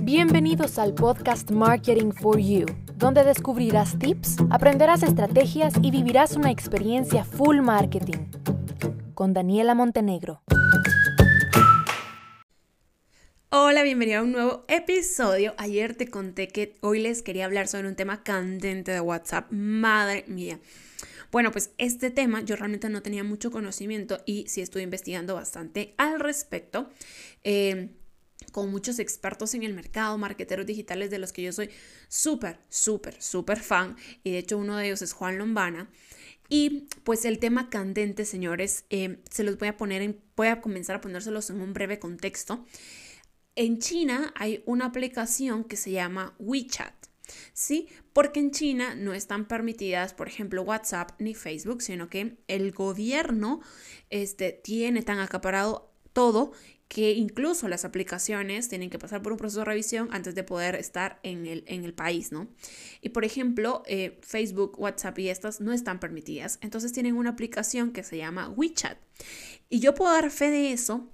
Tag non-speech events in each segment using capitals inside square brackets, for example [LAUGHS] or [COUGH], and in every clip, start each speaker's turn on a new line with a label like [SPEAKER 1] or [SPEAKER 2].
[SPEAKER 1] Bienvenidos al podcast Marketing for You, donde descubrirás tips, aprenderás estrategias y vivirás una experiencia full marketing. Con Daniela Montenegro.
[SPEAKER 2] Hola, bienvenido a un nuevo episodio. Ayer te conté que hoy les quería hablar sobre un tema candente de WhatsApp. Madre mía. Bueno, pues este tema yo realmente no tenía mucho conocimiento y sí estuve investigando bastante al respecto. Eh, con muchos expertos en el mercado, marqueteros digitales de los que yo soy súper, súper, súper fan. Y de hecho uno de ellos es Juan Lombana. Y pues el tema candente, señores, eh, se los voy a poner en, voy a comenzar a ponérselos en un breve contexto. En China hay una aplicación que se llama WeChat. ¿Sí? Porque en China no están permitidas, por ejemplo, WhatsApp ni Facebook, sino que el gobierno este, tiene tan acaparado todo que incluso las aplicaciones tienen que pasar por un proceso de revisión antes de poder estar en el, en el país, ¿no? Y por ejemplo, eh, Facebook, WhatsApp y estas no están permitidas. Entonces tienen una aplicación que se llama WeChat. Y yo puedo dar fe de eso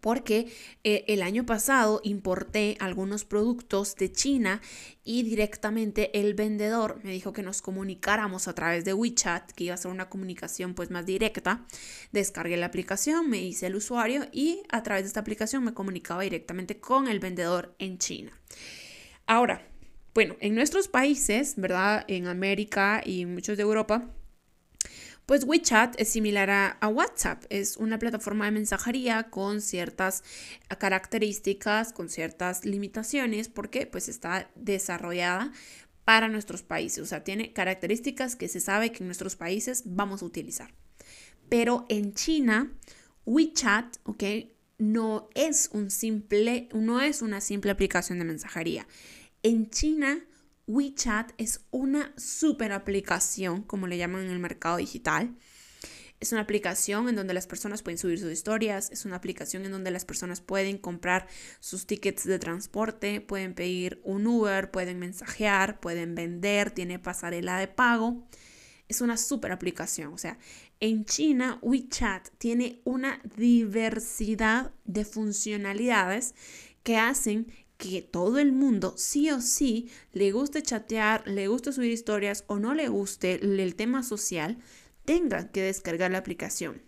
[SPEAKER 2] porque eh, el año pasado importé algunos productos de China y directamente el vendedor me dijo que nos comunicáramos a través de WeChat, que iba a ser una comunicación pues más directa. Descargué la aplicación, me hice el usuario y a través de esta aplicación me comunicaba directamente con el vendedor en China. Ahora, bueno, en nuestros países, ¿verdad? En América y muchos de Europa, pues WeChat es similar a, WhatsApp, es una plataforma de mensajería con ciertas características, con ciertas limitaciones, porque pues está desarrollada para nuestros países, o sea, tiene características que se sabe que en nuestros países vamos a utilizar. Pero en China, WeChat, ¿ok? No es un simple, no es una simple aplicación de mensajería. En China, WeChat es una super aplicación, como le llaman en el mercado digital. Es una aplicación en donde las personas pueden subir sus historias, es una aplicación en donde las personas pueden comprar sus tickets de transporte, pueden pedir un Uber, pueden mensajear, pueden vender, tiene pasarela de pago. Es una super aplicación. O sea, en China WeChat tiene una diversidad de funcionalidades que hacen que todo el mundo sí o sí le guste chatear, le guste subir historias o no le guste el tema social, tenga que descargar la aplicación.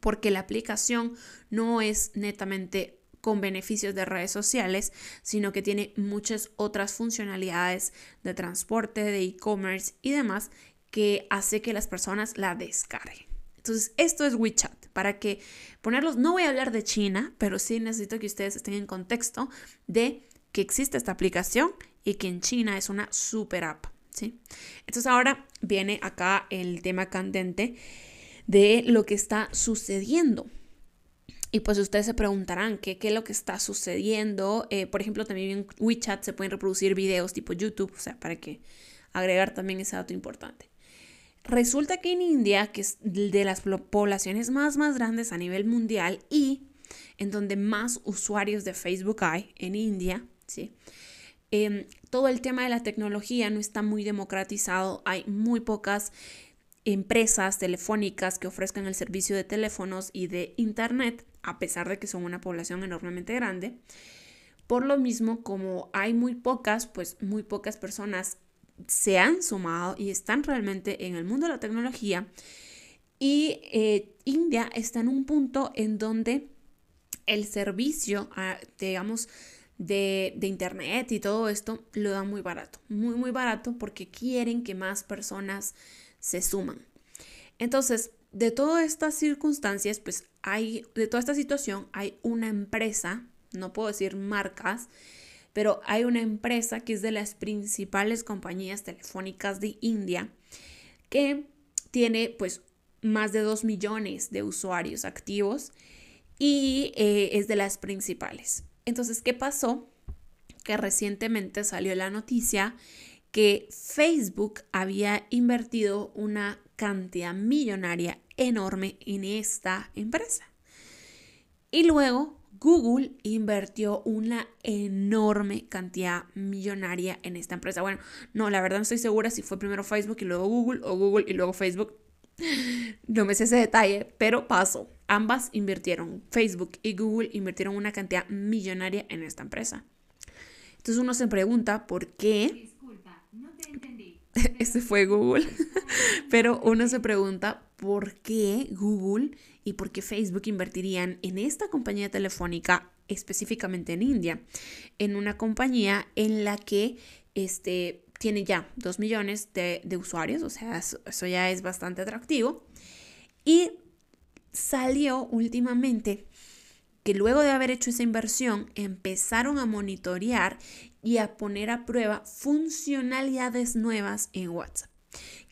[SPEAKER 2] Porque la aplicación no es netamente con beneficios de redes sociales, sino que tiene muchas otras funcionalidades de transporte, de e-commerce y demás que hace que las personas la descarguen. Entonces, esto es WeChat. Para que ponerlos, no voy a hablar de China, pero sí necesito que ustedes estén en contexto de que existe esta aplicación y que en China es una super app. ¿sí? Entonces, ahora viene acá el tema candente de lo que está sucediendo. Y pues ustedes se preguntarán qué, es lo que está sucediendo. Eh, por ejemplo, también en WeChat se pueden reproducir videos tipo YouTube, o sea, para que agregar también ese dato importante. Resulta que en India, que es de las poblaciones más, más grandes a nivel mundial y en donde más usuarios de Facebook hay, en India, ¿sí? Em, todo el tema de la tecnología no está muy democratizado, hay muy pocas empresas telefónicas que ofrezcan el servicio de teléfonos y de internet, a pesar de que son una población enormemente grande. Por lo mismo, como hay muy pocas, pues muy pocas personas se han sumado y están realmente en el mundo de la tecnología. Y eh, India está en un punto en donde el servicio, ah, digamos, de, de, internet y todo esto lo dan muy barato, muy, muy barato porque quieren que más personas se suman. Entonces, de todas estas circunstancias, pues hay, de toda esta situación, hay una empresa, no puedo decir marcas, pero hay una empresa que es de las principales compañías telefónicas de India que tiene pues más de 2 millones de usuarios activos y eh, es de las principales. Entonces, ¿qué pasó? Que recientemente salió la noticia que Facebook había invertido una cantidad millonaria enorme en esta empresa. Y luego Google invirtió una enorme cantidad millonaria en esta empresa. Bueno, no, la verdad no estoy segura si fue primero Facebook y luego Google o Google y luego Facebook. [LAUGHS] No me sé ese detalle, pero pasó. Ambas invirtieron, Facebook y Google invirtieron una cantidad millonaria en esta empresa. Entonces uno se pregunta por qué... Disculpa, no te entendí. [LAUGHS] Ese fue Google. [LAUGHS] Pero uno se pregunta por qué Google y por qué Facebook invertirían en esta compañía telefónica, específicamente en India, en una compañía en la que este, tiene ya 2 millones de, usuarios, o sea, eso ya es bastante atractivo. Y salió últimamente que luego de haber hecho esa inversión empezaron a monitorear y a poner a prueba funcionalidades nuevas en WhatsApp.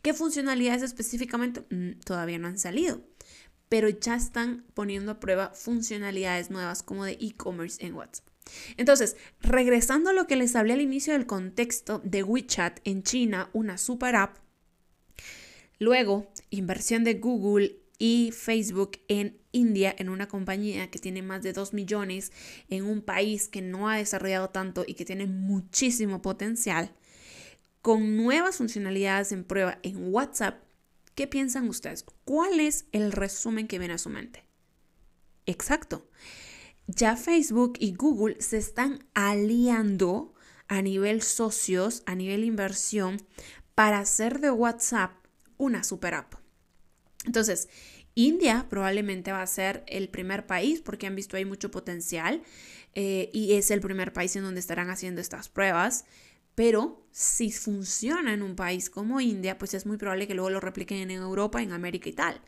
[SPEAKER 2] ¿Qué funcionalidades específicamente? Mm, todavía no han salido, pero ya están poniendo a prueba funcionalidades nuevas como de e-commerce en WhatsApp. Entonces, regresando a lo que les hablé al inicio del contexto de WeChat en China, una super app, luego inversión de Google y Facebook en India, en una compañía que tiene más de 2 millones, en un país que no ha desarrollado tanto y que tiene muchísimo potencial, con nuevas funcionalidades en prueba en WhatsApp, ¿qué piensan ustedes? ¿Cuál es el resumen que viene a su mente? Exacto. Ya Facebook y Google se están aliando a nivel socios, a nivel inversión, para hacer de WhatsApp una super app. Entonces, India probablemente va a ser el primer país porque han visto ahí mucho potencial eh, y es el primer país en donde estarán haciendo estas pruebas. Pero si funciona en un país como India, pues es muy probable que luego lo repliquen en Europa, en América y tal.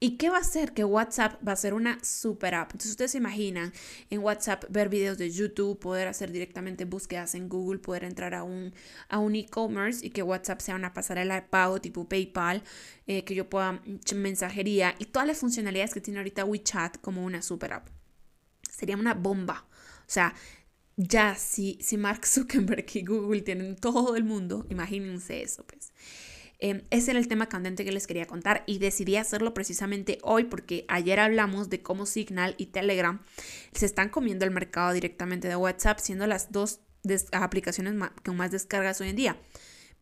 [SPEAKER 2] ¿Y qué va a hacer? Que WhatsApp va a ser una super app. Entonces ustedes se imaginan en WhatsApp ver videos de YouTube, poder hacer directamente búsquedas en Google, poder entrar a un, a un e-commerce y que WhatsApp sea una pasarela de pago tipo PayPal, eh, que yo pueda mensajería y todas las funcionalidades que tiene ahorita WeChat como una super app. Sería una bomba. O sea, ya si, si Mark Zuckerberg y Google tienen todo el mundo, imagínense eso, pues. Em, ese era el tema candente que les quería contar y decidí hacerlo precisamente hoy porque ayer hablamos de cómo Signal y Telegram se están comiendo el mercado directamente de WhatsApp, siendo las dos aplicaciones con más descargas hoy en día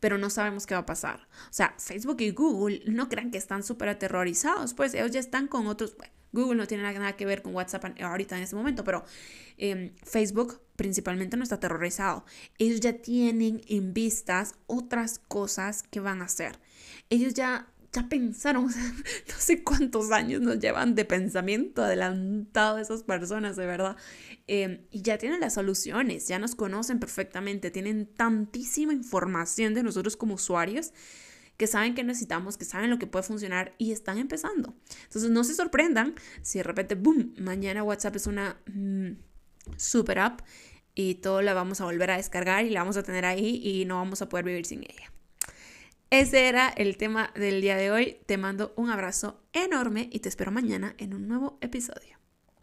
[SPEAKER 2] pero no sabemos qué va a pasar. O sea, Facebook y Google no crean que están súper aterrorizados, pues ellos ya están con otros, Google no tiene nada que ver con WhatsApp ahorita en este momento, pero em, Facebook principalmente no está aterrorizado. Ellos ya tienen en vistas otras cosas que van a hacer. Ellos ya, ya pensaron, [LAUGHS] no sé cuántos años nos llevan de pensamiento adelantado esas personas, de verdad. Em, y ya tienen las soluciones, ya nos conocen perfectamente, tienen tantísima información de nosotros como usuarios que saben que necesitamos, que saben lo que puede funcionar y están empezando. Entonces no se sorprendan si de repente, boom, mañana WhatsApp es una mm, super app y todo la vamos a volver a descargar y la vamos a tener ahí y no vamos a poder vivir sin ella. Ese era el tema del día de hoy. Te mando un abrazo enorme y te espero mañana en un nuevo episodio.